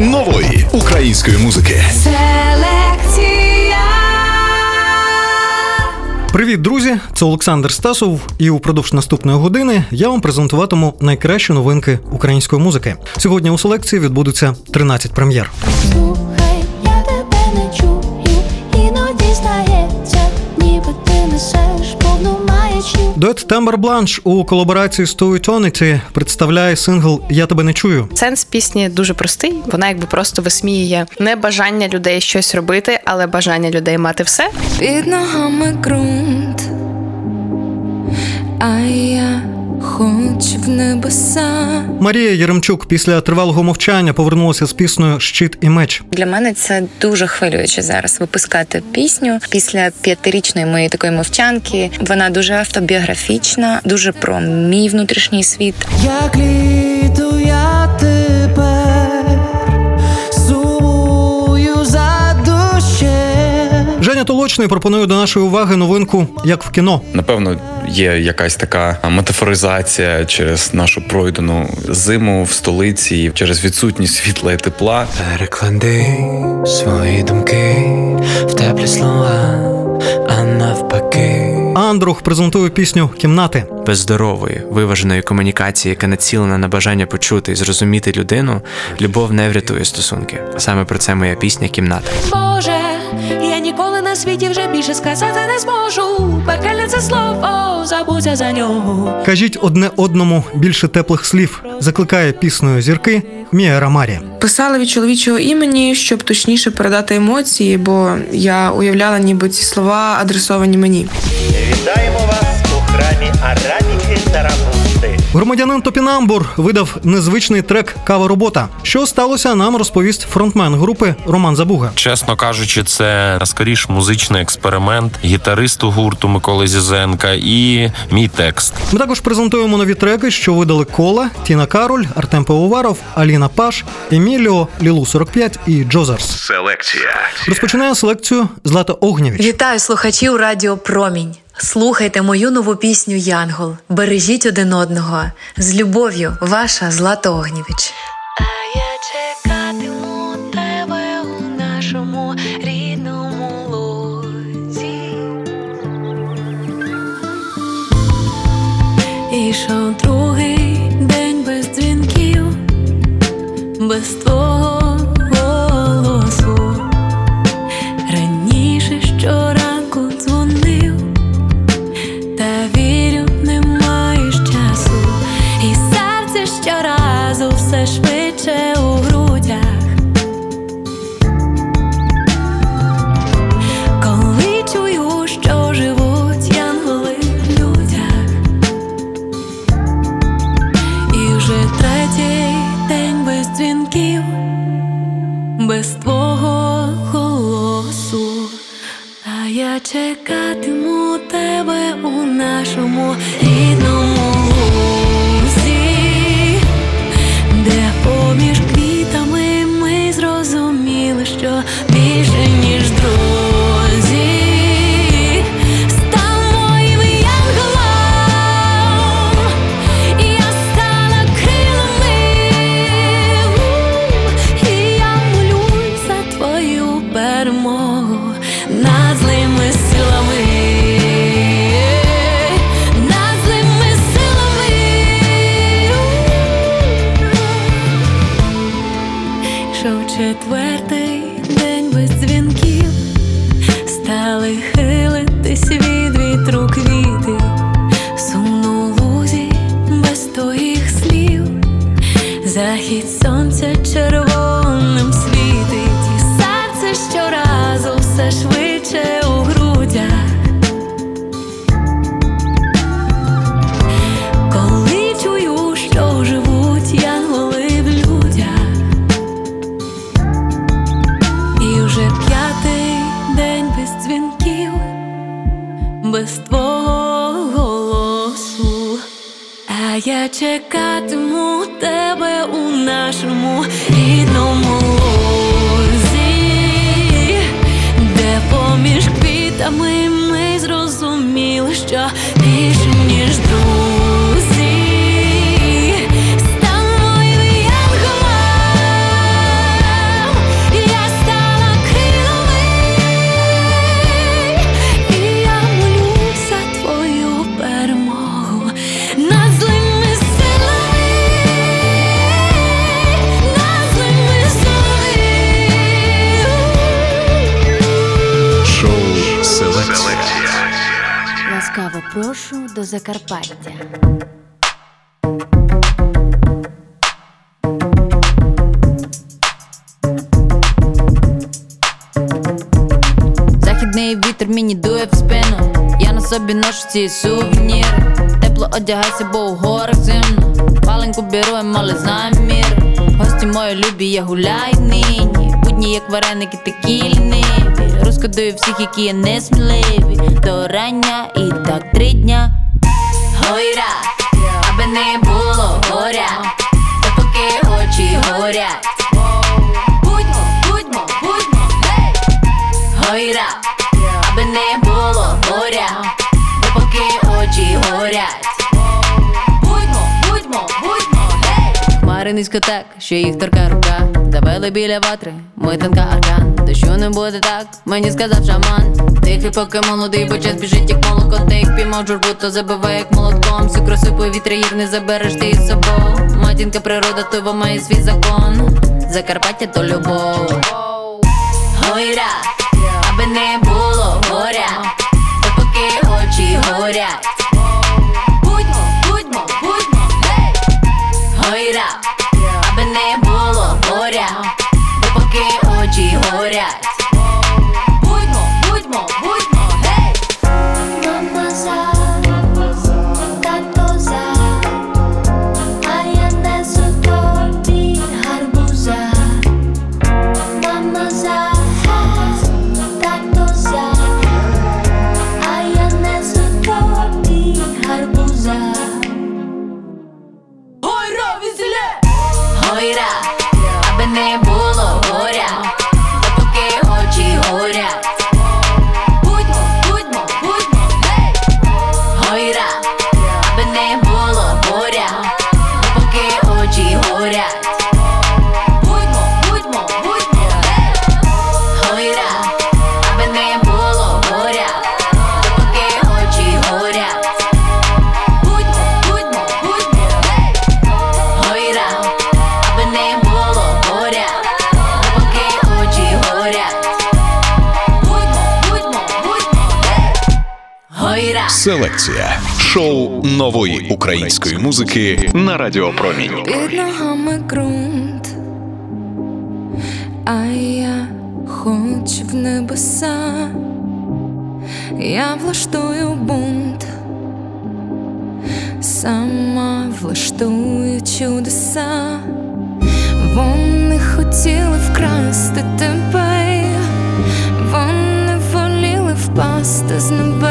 нової української музики. Селекція. Привіт, друзі! Це Олександр Стасов, і упродовж наступної години я вам презентуватиму найкращі новинки української музики. Сьогодні у селекції відбудеться 13 прем'єр. Дует Тембер Бланш у колаборації з Eternity представляє сингл Я тебе не чую. Сенс пісні дуже простий. Вона якби просто висміює не бажання людей щось робити, але бажання людей мати все. Під ногами ґрунт, а я хочу в небеса. Марія Яремчук після тривалого мовчання повернулася з піснею Щит і меч. Для мене це дуже хвилююче зараз випускати пісню після п'ятирічної моєї такої мовчанки. Вона дуже автобіографічна, дуже про мій внутрішній світ. Як літо Женя Толочний пропонує до нашої уваги новинку як в кіно. Напевно, є якась така метафоризація через нашу пройдену зиму в столиці, через відсутність світла і тепла. Переклади свої думки в теплі слова, а навпаки. Андрух презентує пісню Кімнати. без здорової, виваженої комунікації, яка націлена на бажання почути і зрозуміти людину, любов не врятує стосунки. Саме про це моя пісня Кімната. Боже, ніколи на світі вже більше сказати не зможу. Пекельне це слово, забудься за нього. Кажіть одне одному більше теплих слів. Закликає піснею зірки Мія Рамарі. Писала від чоловічого імені, щоб точніше передати емоції, бо я уявляла, ніби ці слова адресовані мені. Вітаємо вас у храмі Араміки та Рамусти. Громадянин Топінамбур видав незвичний трек Кава робота. Що сталося, нам розповість фронтмен групи Роман Забуга. Чесно кажучи, це скоріш музичний експеримент гітаристу гурту Миколи Зізенка і мій текст. Ми також презентуємо нові треки, що видали Кола, Тіна Кароль, Артем Пивоваров, Аліна Паш, Еміліо, Лілу 45 і Джозерс. Селекція. Розпочинає селекцію Злата Огнєвіч. Вітаю слухачів Радіо Промінь. Слухайте мою нову пісню Янгол. Бережіть один одного. З любов'ю, ваша Злата Огнєвіч. А я чекатиму тебе у нашому рідному лузі. Ішов другий день без дзвінків, без твого без твого голосу. А я чекатиму тебе у нашому рідному що більше ніж друзі. Закарпаття. Західний вітер мені дує в спину. Я на собі ношу ці сувеніри. Тепло одягайся, бо у горах зимно. Паленьку беру, мали замір. Гості мої любі, я гуляю нині. Будні, як вареники, такі ліниві. Розкидаю всіх, які є несміливі. До рання і так три дня. Гойра, аби низько так, що їх торка рука. Завели біля ватри, мой тонка аркан. Дощу не буде так, мені сказав шаман. Тихий, поки молодий, бо час біжить, як молоко, ти їх піймав журбу, то забиває, як молотком. Всю красу повітря їх не забереш ти із собою. Матінка природа, то має свій закон. Закарпаття то любов. Гойра, аби не було горя, допоки очі горять. energy Селекція. Шоу нової української музики на Радіо Промінь. Під ногами ґрунт, а я хочу в небеса, я влаштую бунт, сама влаштую чудеса, вони хотіли вкрасти тебе, вони воліли впасти з небес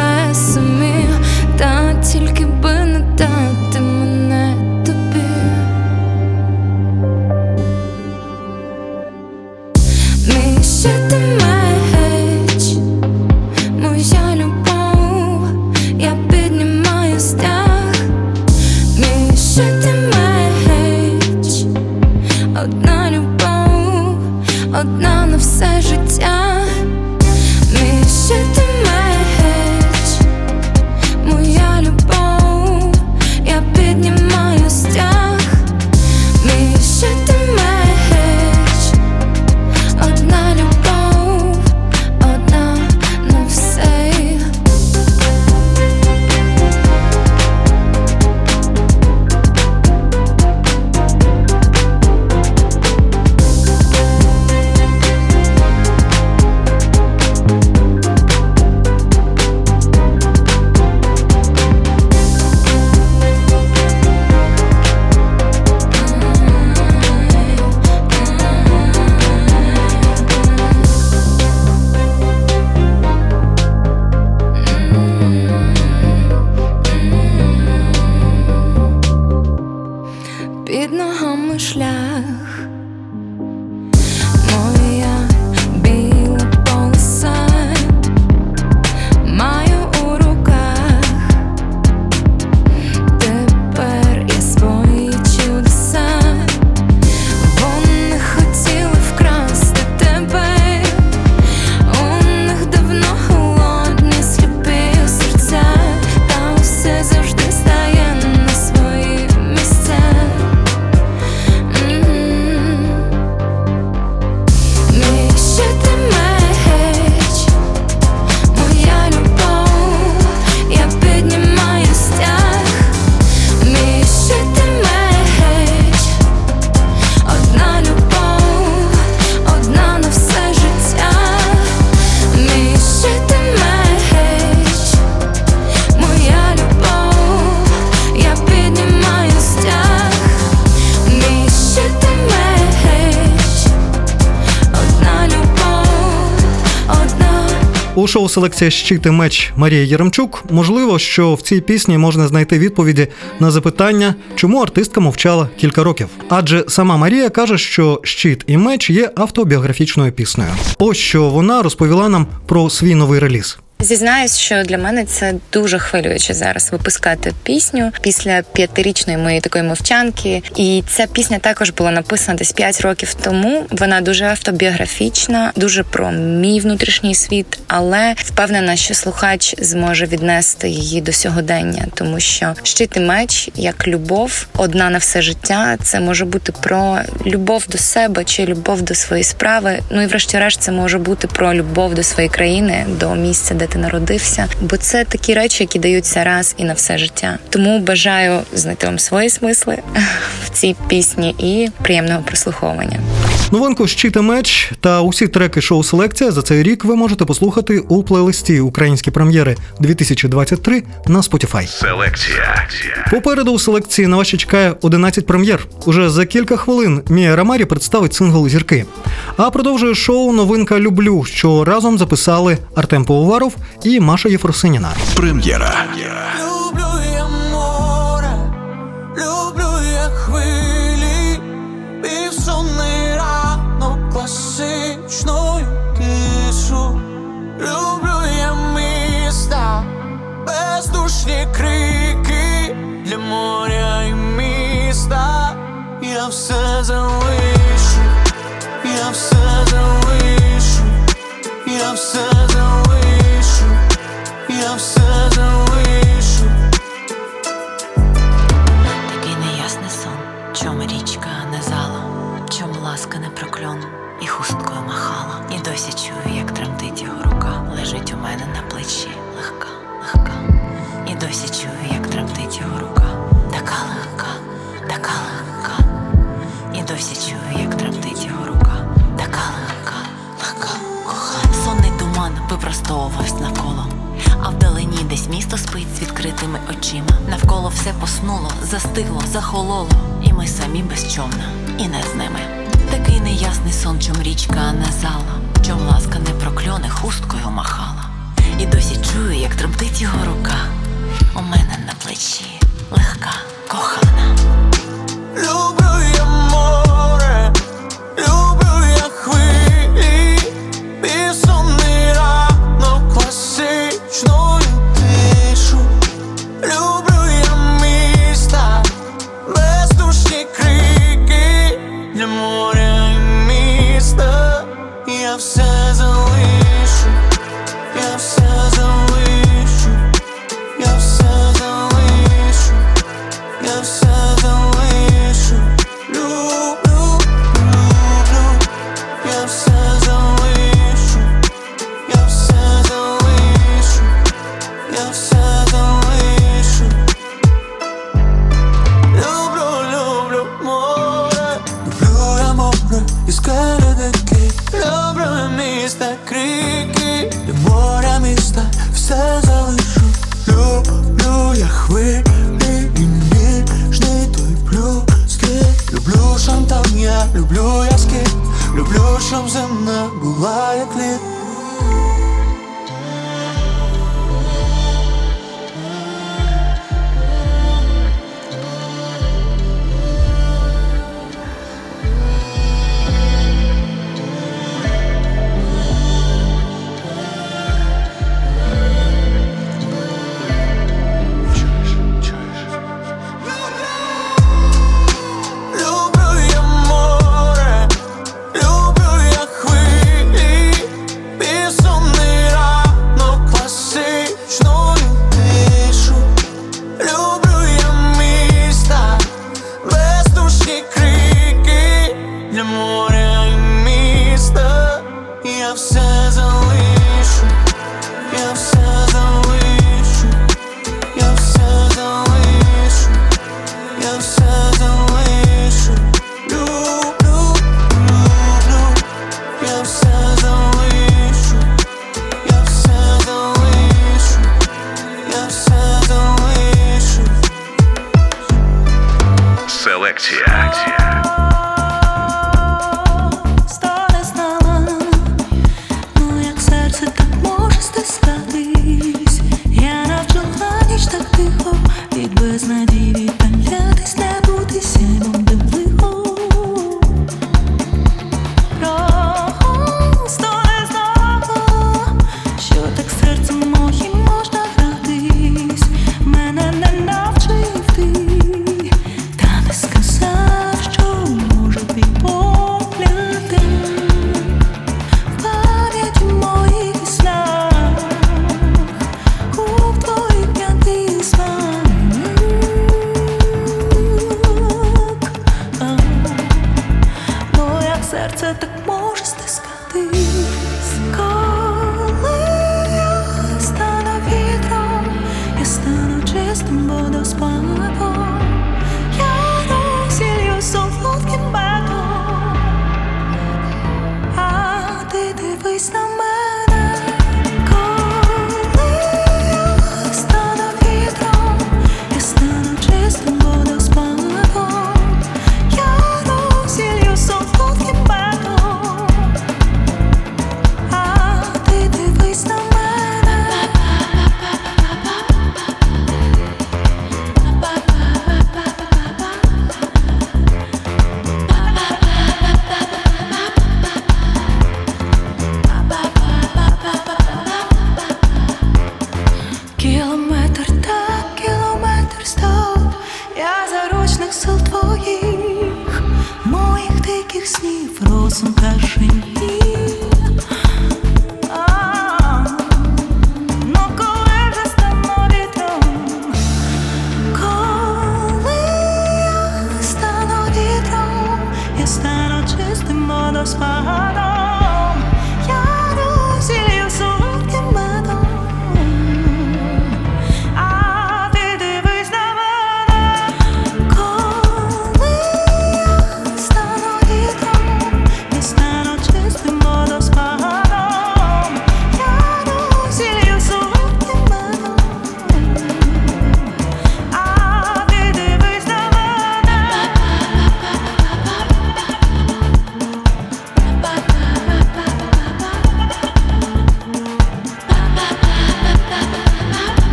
селекція щити меч Марія Єремчук. Можливо, що в цій пісні можна знайти відповіді на запитання, чому артистка мовчала кілька років. Адже сама Марія каже, що щит і меч є автобіографічною піснею. Ось що вона розповіла нам про свій новий реліз. Зізнаюсь, що для мене це дуже хвилююче зараз випускати пісню після п'ятирічної моєї такої мовчанки. І ця пісня також була написана десь п'ять років тому. Вона дуже автобіографічна, дуже про мій внутрішній світ, але впевнена, що слухач зможе віднести її до сьогодення, тому що щит і меч як любов, одна на все життя. Це може бути про любов до себе чи любов до своєї справи. Ну і врешті-решт, це може бути про любов до своєї країни, до місця, де ти народився, бо це такі речі, які даються раз і на все життя. Тому бажаю знайти вам свої смисли в цій пісні і приємного прослуховування. Новинку «Щит і меч та усі треки шоу Селекція за цей рік ви можете послухати у плейлисті Українські прем'єри 2023 на Spotify. Селекція. Попереду у селекції на вас ще чекає 11 прем'єр. Уже за кілька хвилин Мія Рамарі представить сингл Зірки. А продовжує шоу Новинка Люблю, що разом записали Артем Пивоваров і Маша Єфросиніна. Прем'єра. Люблю я море, люблю я хвилі, півсонний ранок класичною тишу. Люблю я міста, бездушні крики для моря і міста. Я все залишу, я все залишу, я все залишу, десь місто спить з відкритими очима. Навколо все поснуло, застигло, захололо. І ми самі без човна, і не з ними. Такий неясний сон, чом річка не зала, чом ласка не прокльоне хусткою махала. І досі чую, як тремтить його рука.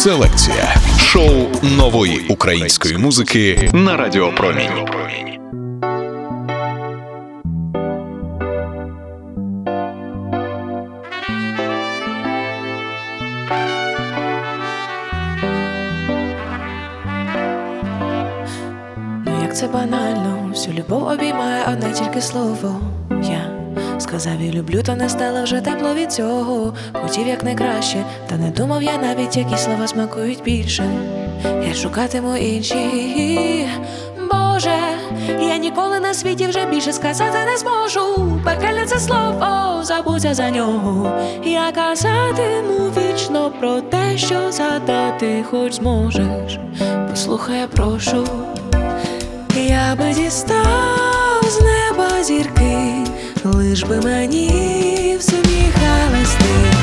Селекція шоу нової української музики на Радіо Промінь. Ну як це банально, всю любов обіймає одне тільки слово. Сказав і люблю, та не стало вже тепло від цього. Хотів як найкраще, та не думав я навіть, які слова смакують більше. Я шукатиму інші. Боже, я ніколи на світі вже більше сказати не зможу. Пекельне це слово, забудься за нього. Я казатиму вічно про те, що згадати хоч зможеш. Послухай, я прошу. Я би дістав з неба зірки, лиш би мені всміхались ти.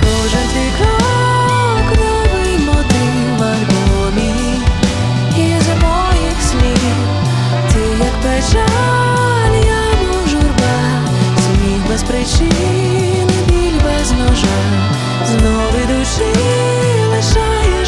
Кожен твій крок, новий мотив в альбомі із моїх слів. Ти як печаль, я мов сміх без причини, біль без ножа, знов ідучи, лишаєш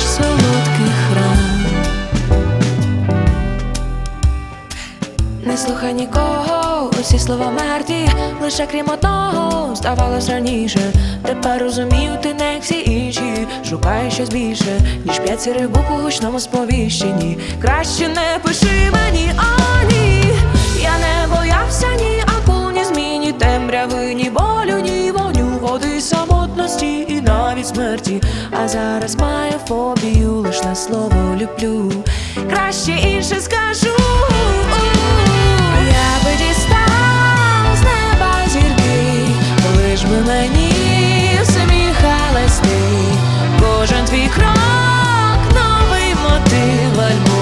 слухай нікого, усі слова мертві, лише крім одного, здавалось раніше. Тепер розумію, ти не всі інші. Шукаєш щось більше, ніж п'ять сірих букв у гучному сповіщенні. Краще не пиши мені, а ні. Я не боявся ні акул, ні зміні, темряви, ні болю, ні воню, води самотності і навіть смерті. А зараз маю фобію, лиш на слово люблю. Краще інше скажу. Кожен твій крок, новий мотив в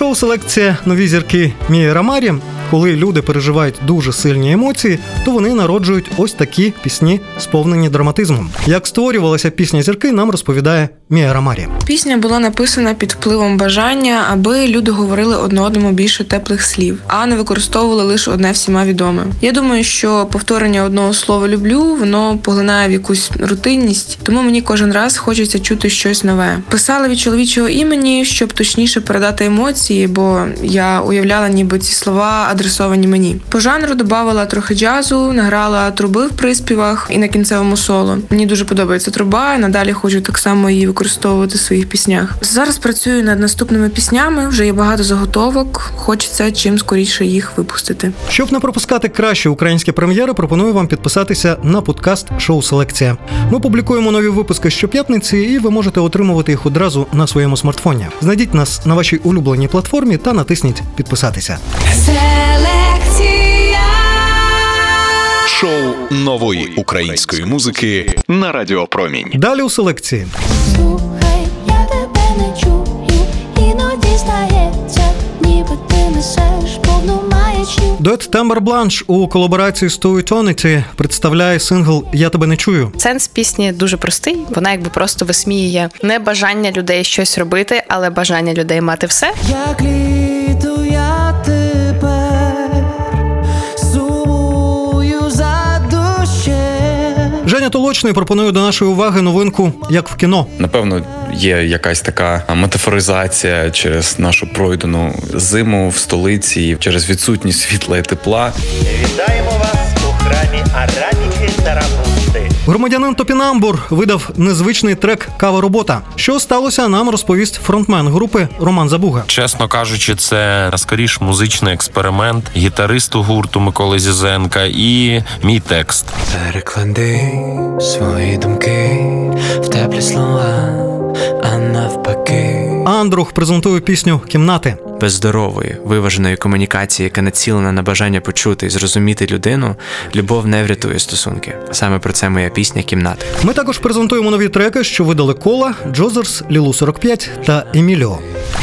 шоу селекція нові зірки Мія Рамарі. Коли люди переживають дуже сильні емоції, то вони народжують ось такі пісні, сповнені драматизмом. Як створювалася пісня зірки, нам розповідає Мія Рамарі. Пісня була написана під впливом бажання, аби люди говорили одне одному більше теплих слів, а не використовували лише одне всіма відоме. Я думаю, що повторення одного слова люблю, воно поглинає в якусь рутинність, тому мені кожен раз хочеться чути щось нове. Писала від чоловічого імені, щоб точніше передати емоції, бо я уявляла, ніби ці слова адресовані мені. По жанру додавала трохи джазу, награла труби в приспівах і на кінцевому соло. Мені дуже подобається труба, надалі хочу так само її використовувати в своїх піснях. Зараз працюю над наступними піснями. Вже є багато заготовок. Хочеться чим скоріше їх випустити. Щоб не пропускати кращі українські прем'єри, пропоную вам підписатися на подкаст Шоу Селекція. Ми публікуємо нові випуски щоп'ятниці, і ви можете отримувати їх одразу на своєму смартфоні. Знайдіть нас на вашій улюбленій платформі та натисніть підписатися. Нової української музики на Радіо Промінь. Далі у селекції. Слухай, я тебе не чую, іноді здається, ніби ти несеш повну маячню. Дует Тембер Бланш у колаборації з To представляє сингл Я тебе не чую. Сенс пісні дуже простий. Вона якби просто висміює небажання людей щось робити, але бажання людей мати все. Як літо я тепер Женя Толочний пропонує до нашої уваги новинку як в кіно. Напевно, є якась така метафоризація через нашу пройдену зиму в столиці, через відсутність світла і тепла. Вітаємо вас у храмі Араніки та Рамусти. Громадянин Топінамбур видав незвичний трек Кава робота. Що сталося, нам розповість фронтмен групи Роман Забуга. Чесно кажучи, це скоріш музичний експеримент гітаристу гурту Миколи Зізенка і мій текст. Переклади свої думки в теплі слова, а навпаки. Андрух презентує пісню Кімнати. Без здорової, виваженої комунікації, яка націлена на бажання почути і зрозуміти людину, любов не врятує стосунки. Саме про це моя пісня Кімната. Ми також презентуємо нові треки, що видали Кола, Джозерс, Лілу 45 та Еміліо.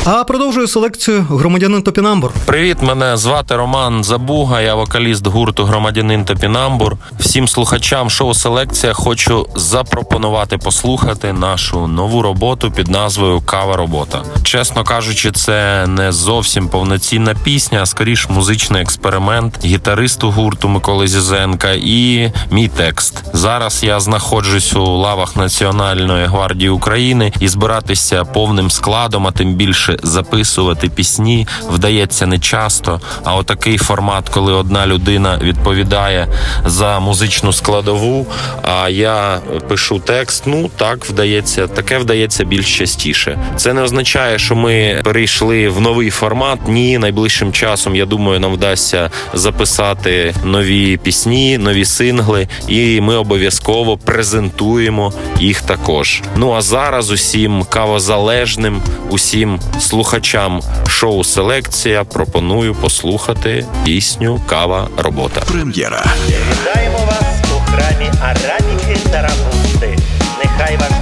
А продовжує селекцію громадянин Топінамбур. Привіт, мене звати Роман Забуга, я вокаліст гурту Громадянин Топінамбур. Всім слухачам шоу Селекція хочу запропонувати послухати нашу нову роботу під назвою Кава робота. Чесно кажучи, це не зовсім повноцінна пісня, а скоріш музичний експеримент гітаристу гурту Миколи Зізенка і мій текст. Зараз я знаходжусь у лавах Національної гвардії України і збиратися повним складом, а тим більше записувати пісні вдається не часто. А отакий формат, коли одна людина відповідає за музичну складову, а я пишу текст. Ну так вдається, таке вдається більш частіше. Це не означає, що ми перейшли в новий формат. Ні, найближчим часом я думаю, нам вдасться записати нові пісні, нові сингли, і ми обов'язково презентуємо їх також. Ну а зараз усім кавозалежним, усім слухачам шоу Селекція пропоную послухати пісню Кава робота. Прем'єра. Вітаємо вас у храмі Араніки Тарабусти. Нехай ваш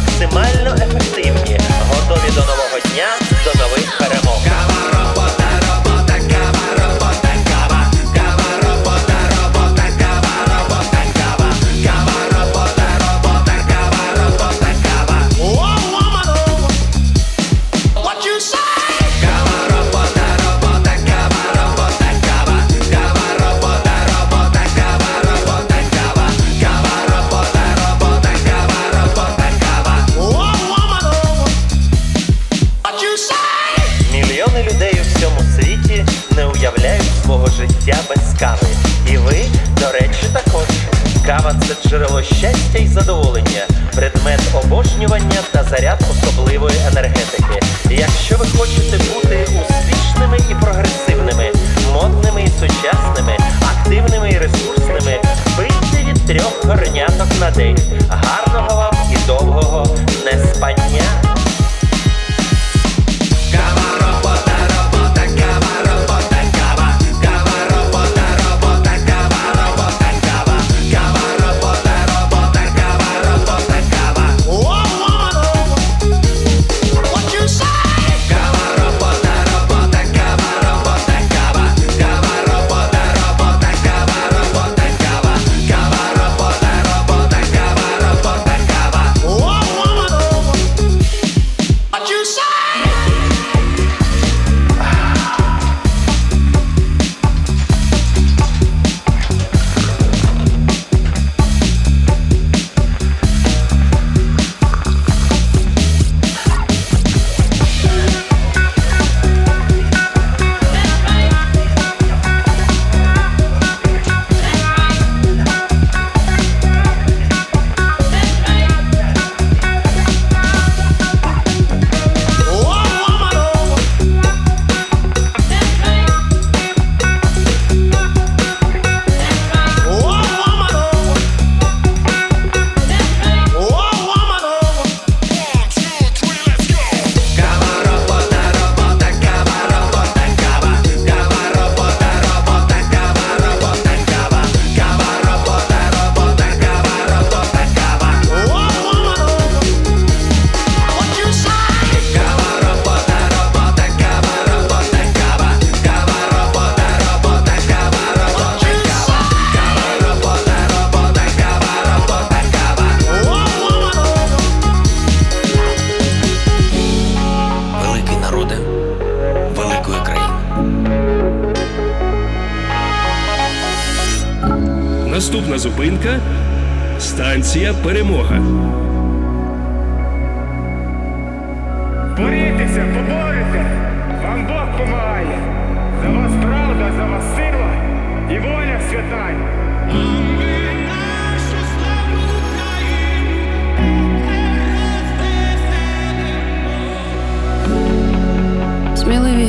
ви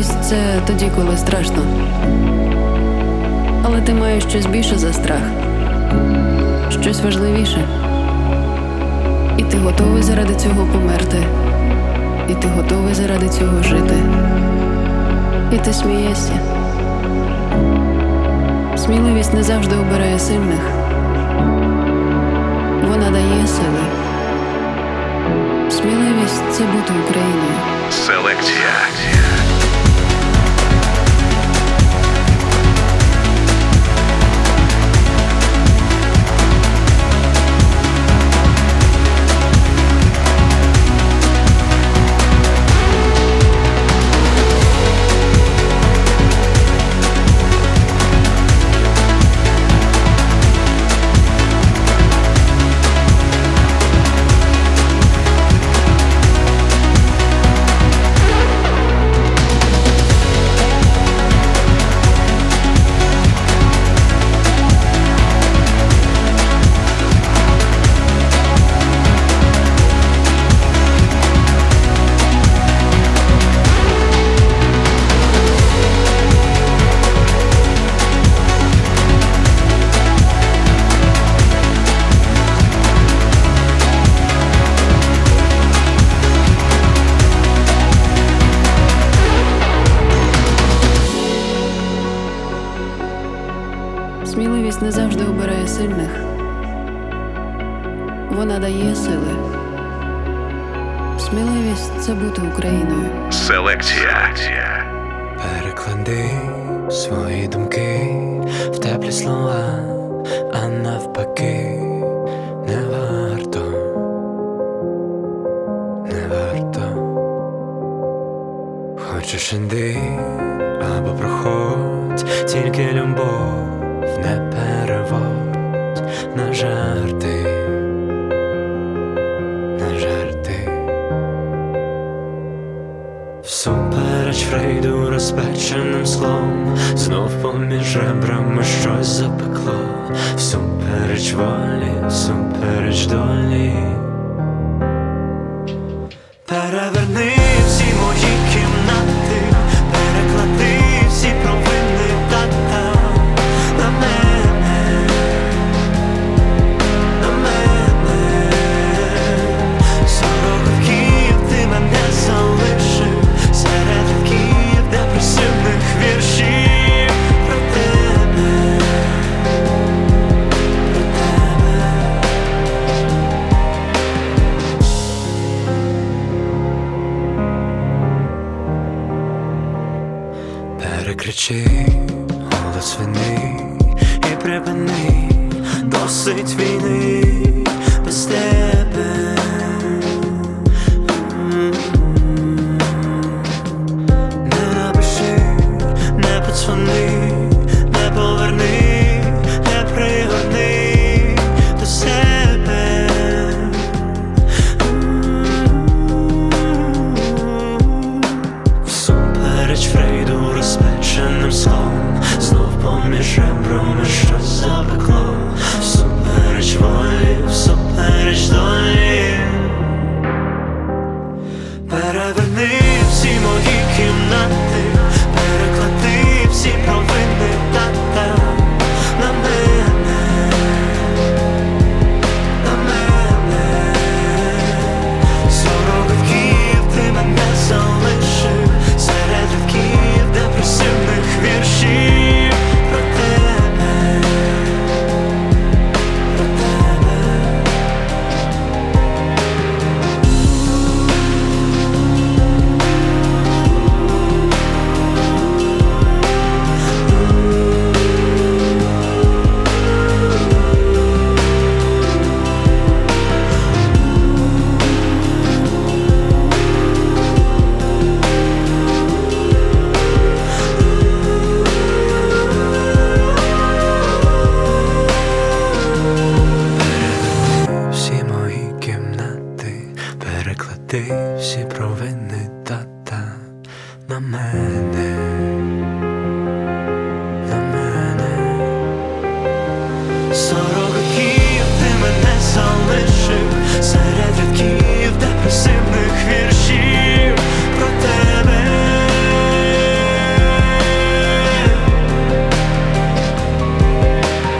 Сміливість це тоді, коли страшно. Але ти маєш щось більше за страх, щось важливіше. І ти готовий заради цього померти, і ти готовий заради цього жити. І ти смієшся. Сміливість не завжди обирає сильних. Вона дає сили. Сміливість це бути Україною. Селекція. Сміливість це бути Україною. Селекція. Переклади свої думки в теплі слова, а навпаки, не варто, не варто. Хочеш іди або проходь, тільки любов не переводь на жарти, розпеченим склом, знов поміж ребрами щось запекло, всупереч волі, всупереч долі.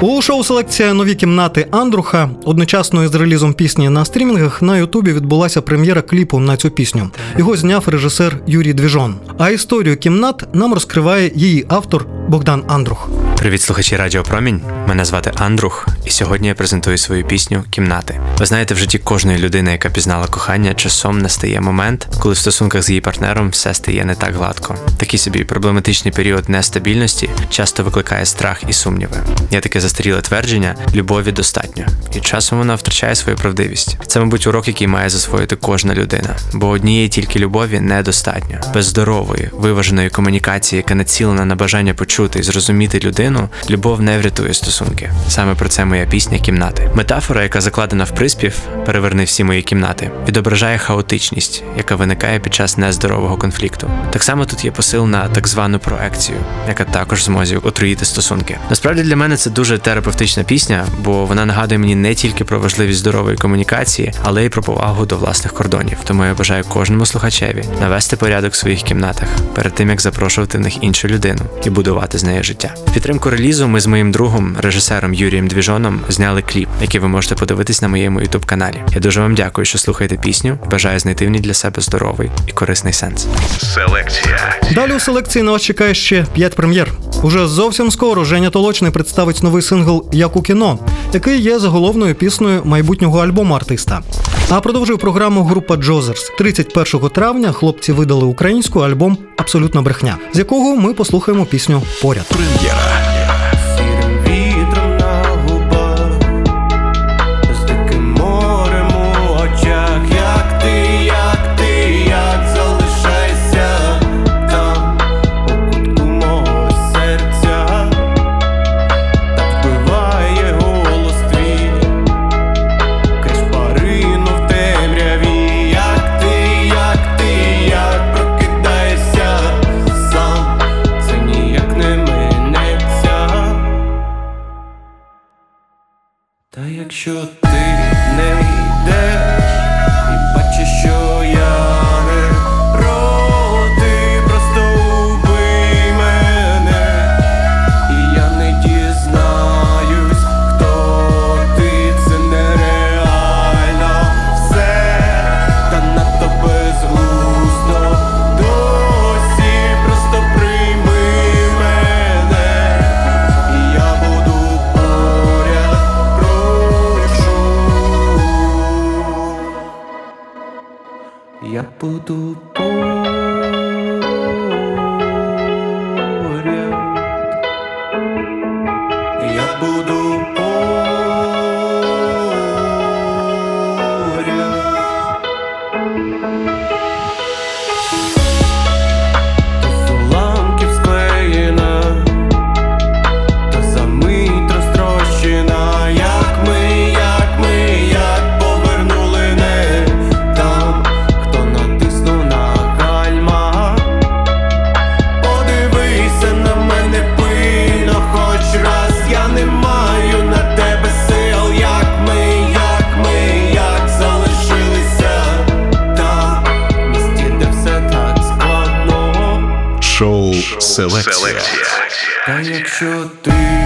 У шоу селекція нові кімнати Андруха одночасно із релізом пісні на стрімінгах на Ютубі відбулася прем'єра кліпу на цю пісню. Його зняв режисер Юрій Двіжон. А історію кімнат нам розкриває її автор Богдан Андрух. Привіт, слухачі Радіо Промінь. Мене звати Андрух, і сьогодні я презентую свою пісню Кімнати. Ви знаєте, в житті кожної людини, яка пізнала кохання, часом настає момент, коли в стосунках з її партнером все стає не так гладко. Такий собі проблематичний період нестабільності часто викликає страх і сумніви. Є таке застаріле твердження: любові достатньо, і часом вона втрачає свою правдивість. Це, мабуть, урок, який має засвоїти кожна людина, бо однієї тільки любові недостатньо. Без здорової, виваженої комунікації, яка націлена на бажання почути і зрозуміти людину, любов не врятує стосунки. Саме про це моя пісня Кімнати. Метафора, яка закладена в приспів, переверни всі мої кімнати, відображає хаотичність, яка виникає під час нездорового конфлікту. Так само тут є посил на так звану проекцію, яка також зможе отруїти стосунки. Насправді для мене це дуже терапевтична пісня, бо вона нагадує мені не тільки про важливість здорової комунікації, але й про повагу до власних кордонів. Тому я бажаю кожному слухачеві навести порядок в своїх кімнатах перед тим як запрошувати в них іншу людину і будувати з нею життя. В підтримку релізу ми з моїм другом, режисером Юрієм Двіжоном, зняли кліп, який ви можете подивитись на моєму ютуб каналі. Я дуже вам дякую, що слухаєте пісню. Бажаю знайти в ній для себе здоровий і корисний сенс. Селекція. Далі у селекції на вас чекає ще 5 прем'єр. Уже зовсім скоро Женя Толочний представить новий сингл Як у кіно, який є заголовною піснею майбутнього альбому артиста. А продовжує програму група Джозерс. 31 травня хлопці видали українську альбом Абсолютна брехня, з якого ми послухаємо пісню Поряд. Прем'єра. Селекція. Та якщо ти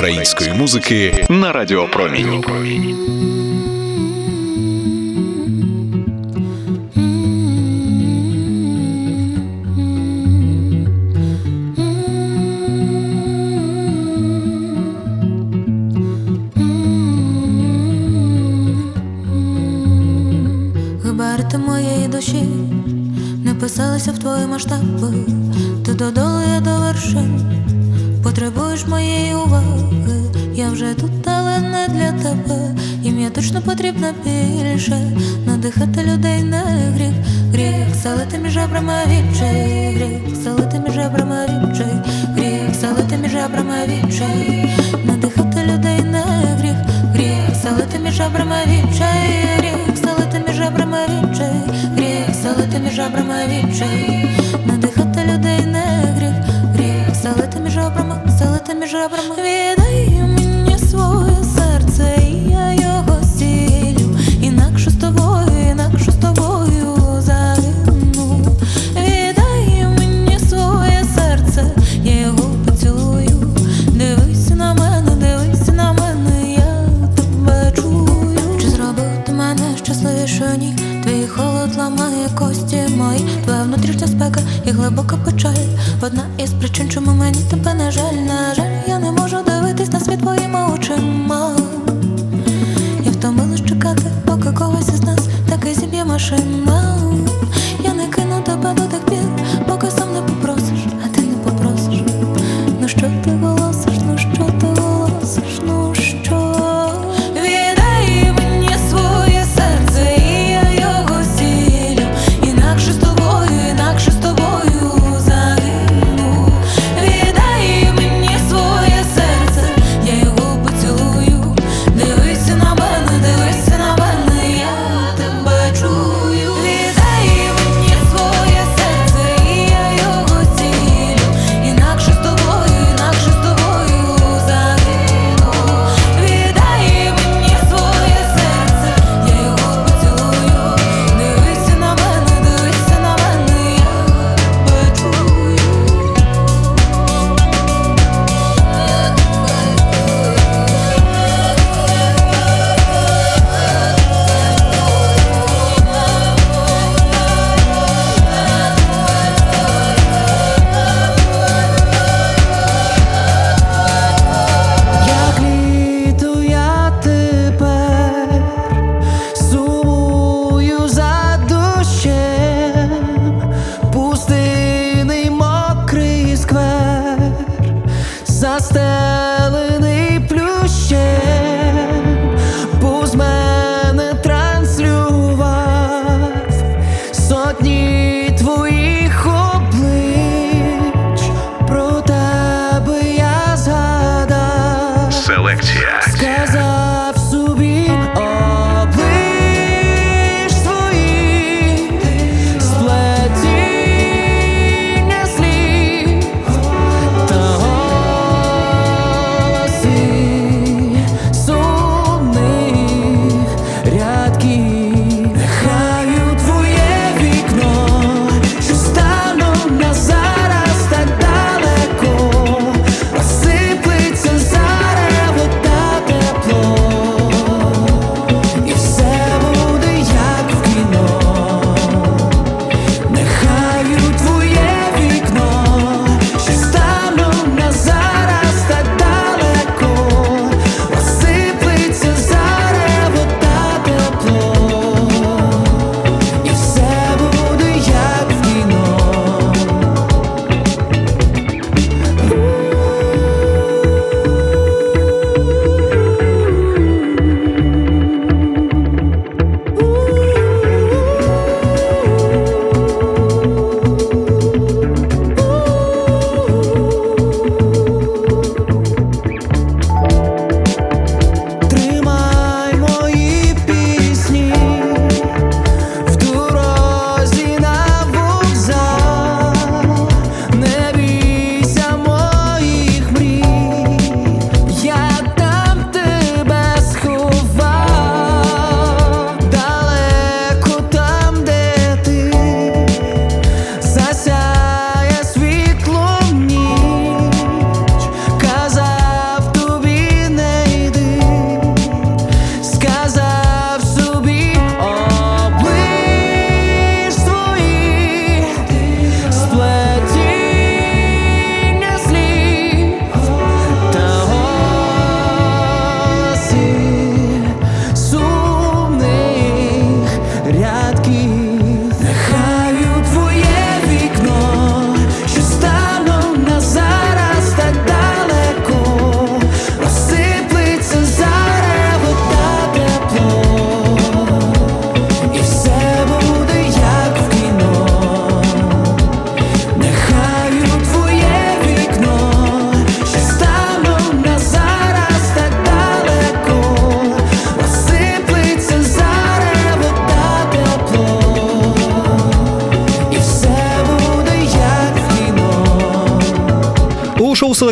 української музики на радіопромінь. Барти моєї душі не писалися в твої масштаби, ти додолу я до вершин, потребуєш моєї уваги. Я вже тут, але не для тебе, їм я точно потрібно більше, надихати людей на гріх, гріх, салити між жабрами вічей, гріх, салити між жабрами вічей, гріх, салити між жабрами вічей, надихати людей на гріх, гріх, салити між жабрами вічей, гріх, салити між жабрами вічей, гріх, салити між жабрами вічей, надихати людей на гріх, гріх, салити між жабрами, салити між жабрами вічей.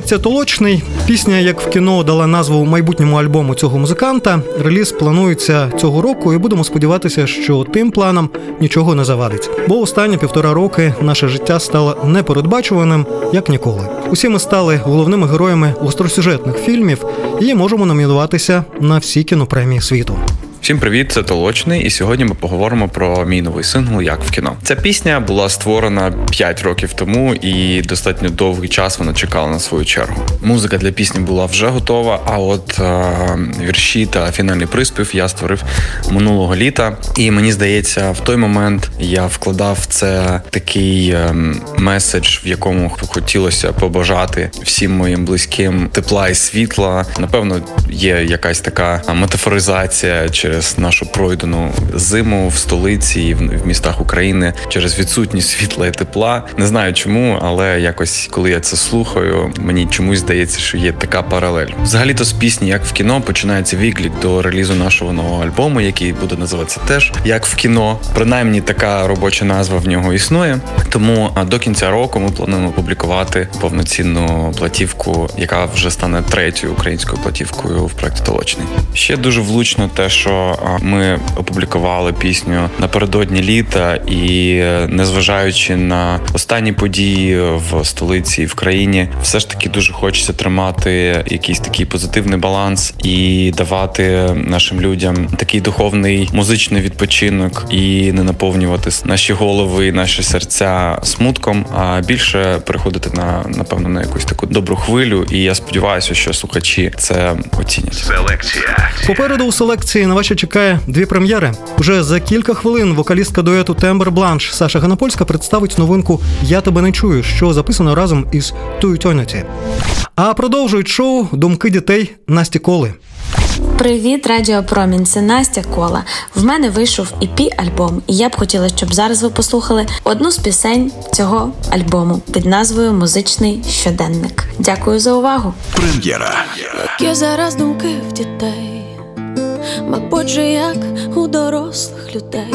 Селекція толочний пісня, як в кіно дала назву майбутньому альбому цього музиканта. Реліз планується цього року, і будемо сподіватися, що тим планам нічого не завадить. Бо останні півтора роки наше життя стало непередбачуваним як ніколи. Усі ми стали головними героями гостросюжетних фільмів і можемо номінуватися на всі кінопремії світу. Всім привіт, це Толочний, і сьогодні ми поговоримо про мій новий сингл Як в кіно. Ця пісня була створена 5 років тому, і достатньо довгий час вона чекала на свою чергу. Музика для пісні була вже готова. А от е- вірші та фінальний приспів я створив минулого літа. І мені здається, в той момент я вкладав це такий е- меседж, в якому хотілося побажати всім моїм близьким тепла і світла. Напевно, є якась така метафоризація через через нашу пройдену зиму в столиці і в містах України через відсутність світла і тепла. Не знаю чому, але якось коли я це слухаю, мені чомусь здається, що є така паралель. Взагалі-то з пісні, як в кіно, починається відлік до релізу нашого нового альбому, який буде називатися теж як в кіно. Принаймні така робоча назва в нього існує. Тому до кінця року ми плануємо публікувати повноцінну платівку, яка вже стане третьою українською платівкою в проєкті Толочний. Ще дуже влучно те, що ми опублікували пісню напередодні літа, і незважаючи на останні події в столиці і в країні, все ж таки дуже хочеться тримати якийсь такий позитивний баланс і давати нашим людям такий духовний музичний відпочинок і не наповнювати наші голови, і наші серця смутком, а більше переходити на напевно на якусь таку добру хвилю. І я сподіваюся, що слухачі це оцінять. Селекція попереду у селекції на ваші чекає дві прем'єри. Уже за кілька хвилин вокалістка дуету Тембер Бланш Саша Ганапольська представить новинку Я тебе не чую, що записано разом із Tuitonity. А продовжують шоу Думки дітей Насті Коли. Привіт, Радіо Промінь, це Настя Кола. В мене вийшов ep альбом, і я б хотіла, щоб зараз ви послухали одну з пісень цього альбому під назвою Музичний щоденник. Дякую за увагу. Прем'єра. Є зараз думки в дітей мабуть, же як у дорослих людей,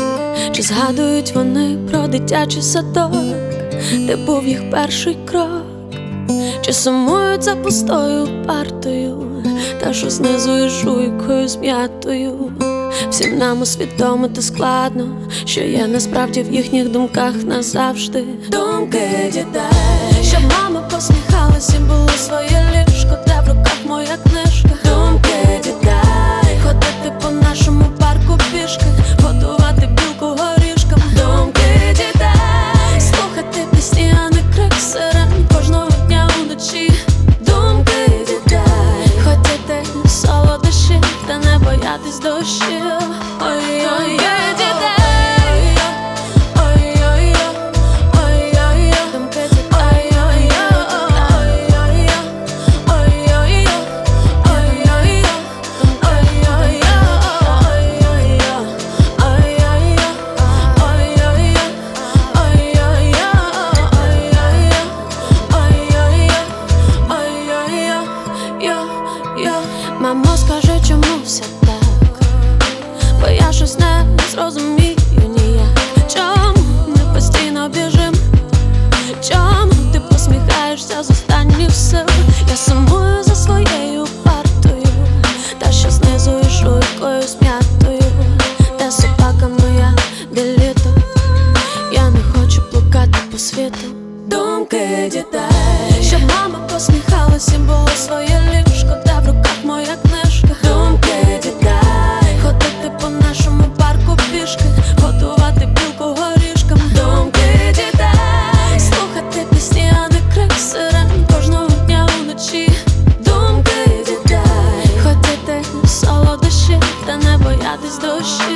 чи згадують вони про дитячий садок, де був їх перший крок, чи сумують за пустою партою, та що знизу і жуйкою зм'ятою. Всім нам усвідомити складно, що є насправді в їхніх думках назавжди. Думки дітей, щоб мама посміхалась було своє ліжко, де в руках моя книжка. though shit.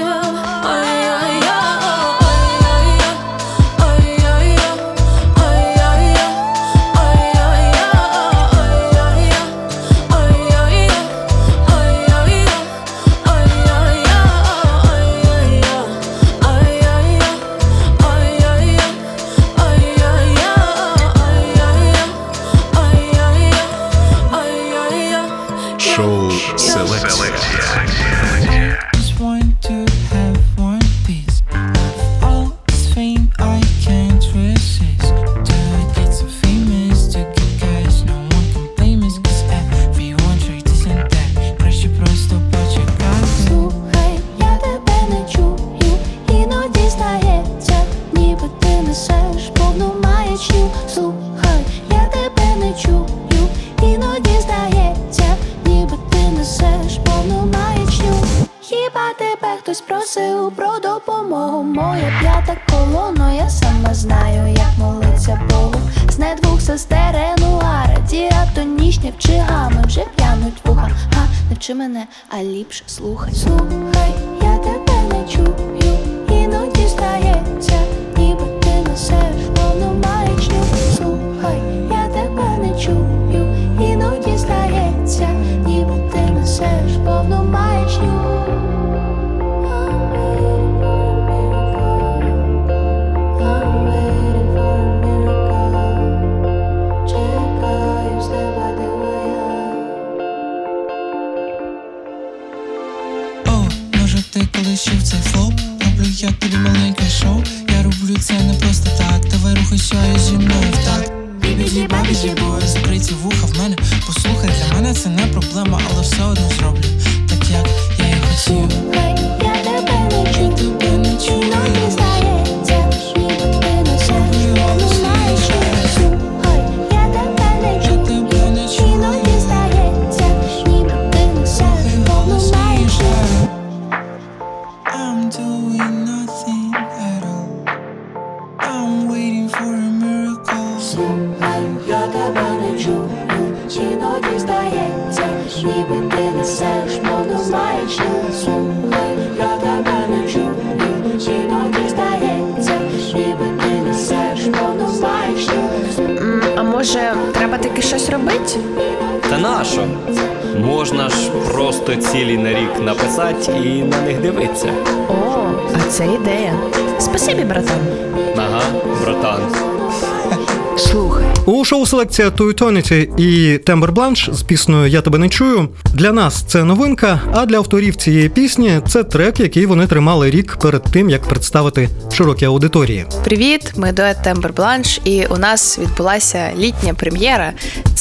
Селекція To і Тембер Бланш з піснею Я тебе не чую. Для нас це новинка, а для авторів цієї пісні це трек, який вони тримали рік перед тим, як представити широкій аудиторії. Привіт, ми дует Тембер Бланш, і у нас відбулася літня прем'єра.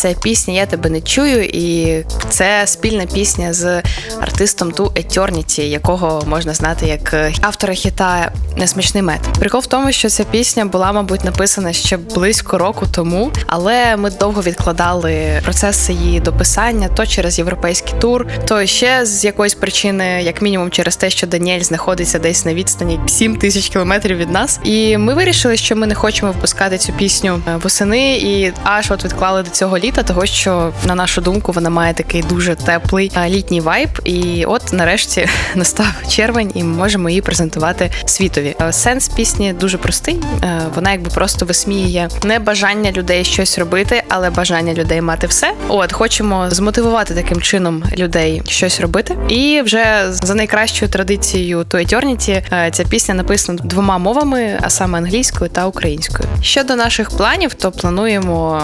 Це пісня Я тебе не чую, і це спільна пісня з артистом Ту Eternity, якого можна знати як автора хіта Несмачний мед. Прикол в тому, що ця пісня була, мабуть, написана ще близько року тому, але ми довго відкладали процес її дописання то через європейський тур, то ще з якоїсь причини, як мінімум, через те, що Даніель знаходиться десь на відстані 7 тисяч кілометрів від нас. І ми вирішили, що ми не хочемо випускати цю пісню е, восени, і аж от відклали до цього літа, того що на нашу думку вона має такий дуже теплий е, літній вайб. І от нарешті настав червень, і ми можемо її презентувати світові. Е, Сенс пісні дуже простий. Е, Вона якби просто висміює не бажання людей щось робити, але бажання людей мати все. От хочемо змотивувати таким чином людей щось робити. І вже за найкращою традицією To Eternity ця пісня написана двома мовами, а саме англійською та українською. Щодо наших планів, то плануємо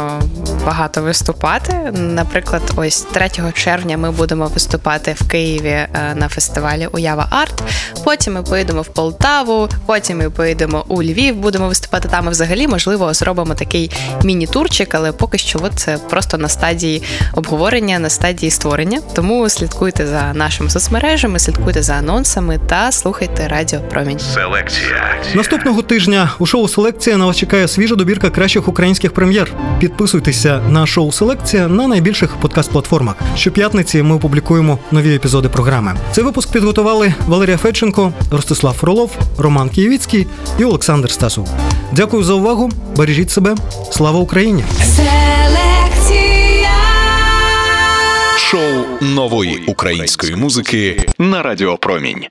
багато виступати. Наприклад, ось 3 червня ми будемо виступати в Києві е, на фестивалі Уява Арт. Потім ми поїдемо в Полтаву, потім ми поїдемо у Львів, будемо виступати там. І взагалі, можливо, зробимо такий міні-турчик, але поки що от це просто на стадії обговорення, на стадії створення. Тому слідкуйте за нашими соцмережами, слідкуйте за анонсами та слухайте Радіо Промінь. Селекція. Наступного тижня у шоу Селекція на вас чекає свіжа добірка кращих українських прем'єр. Підписуйтеся на шоу Селекція на найбільших подкаст-платформах. Щоп'ятниці ми опублікуємо нові епізоди програми. Цей випуск підготували Валерія Федченко, Ростислав Фролов, Роман Києвіцький і Олександр Стасов. Дякую за увагу. Бережіть себе. Слава Україні! Селекція. Шоу нової української музики на Радіо Промінь.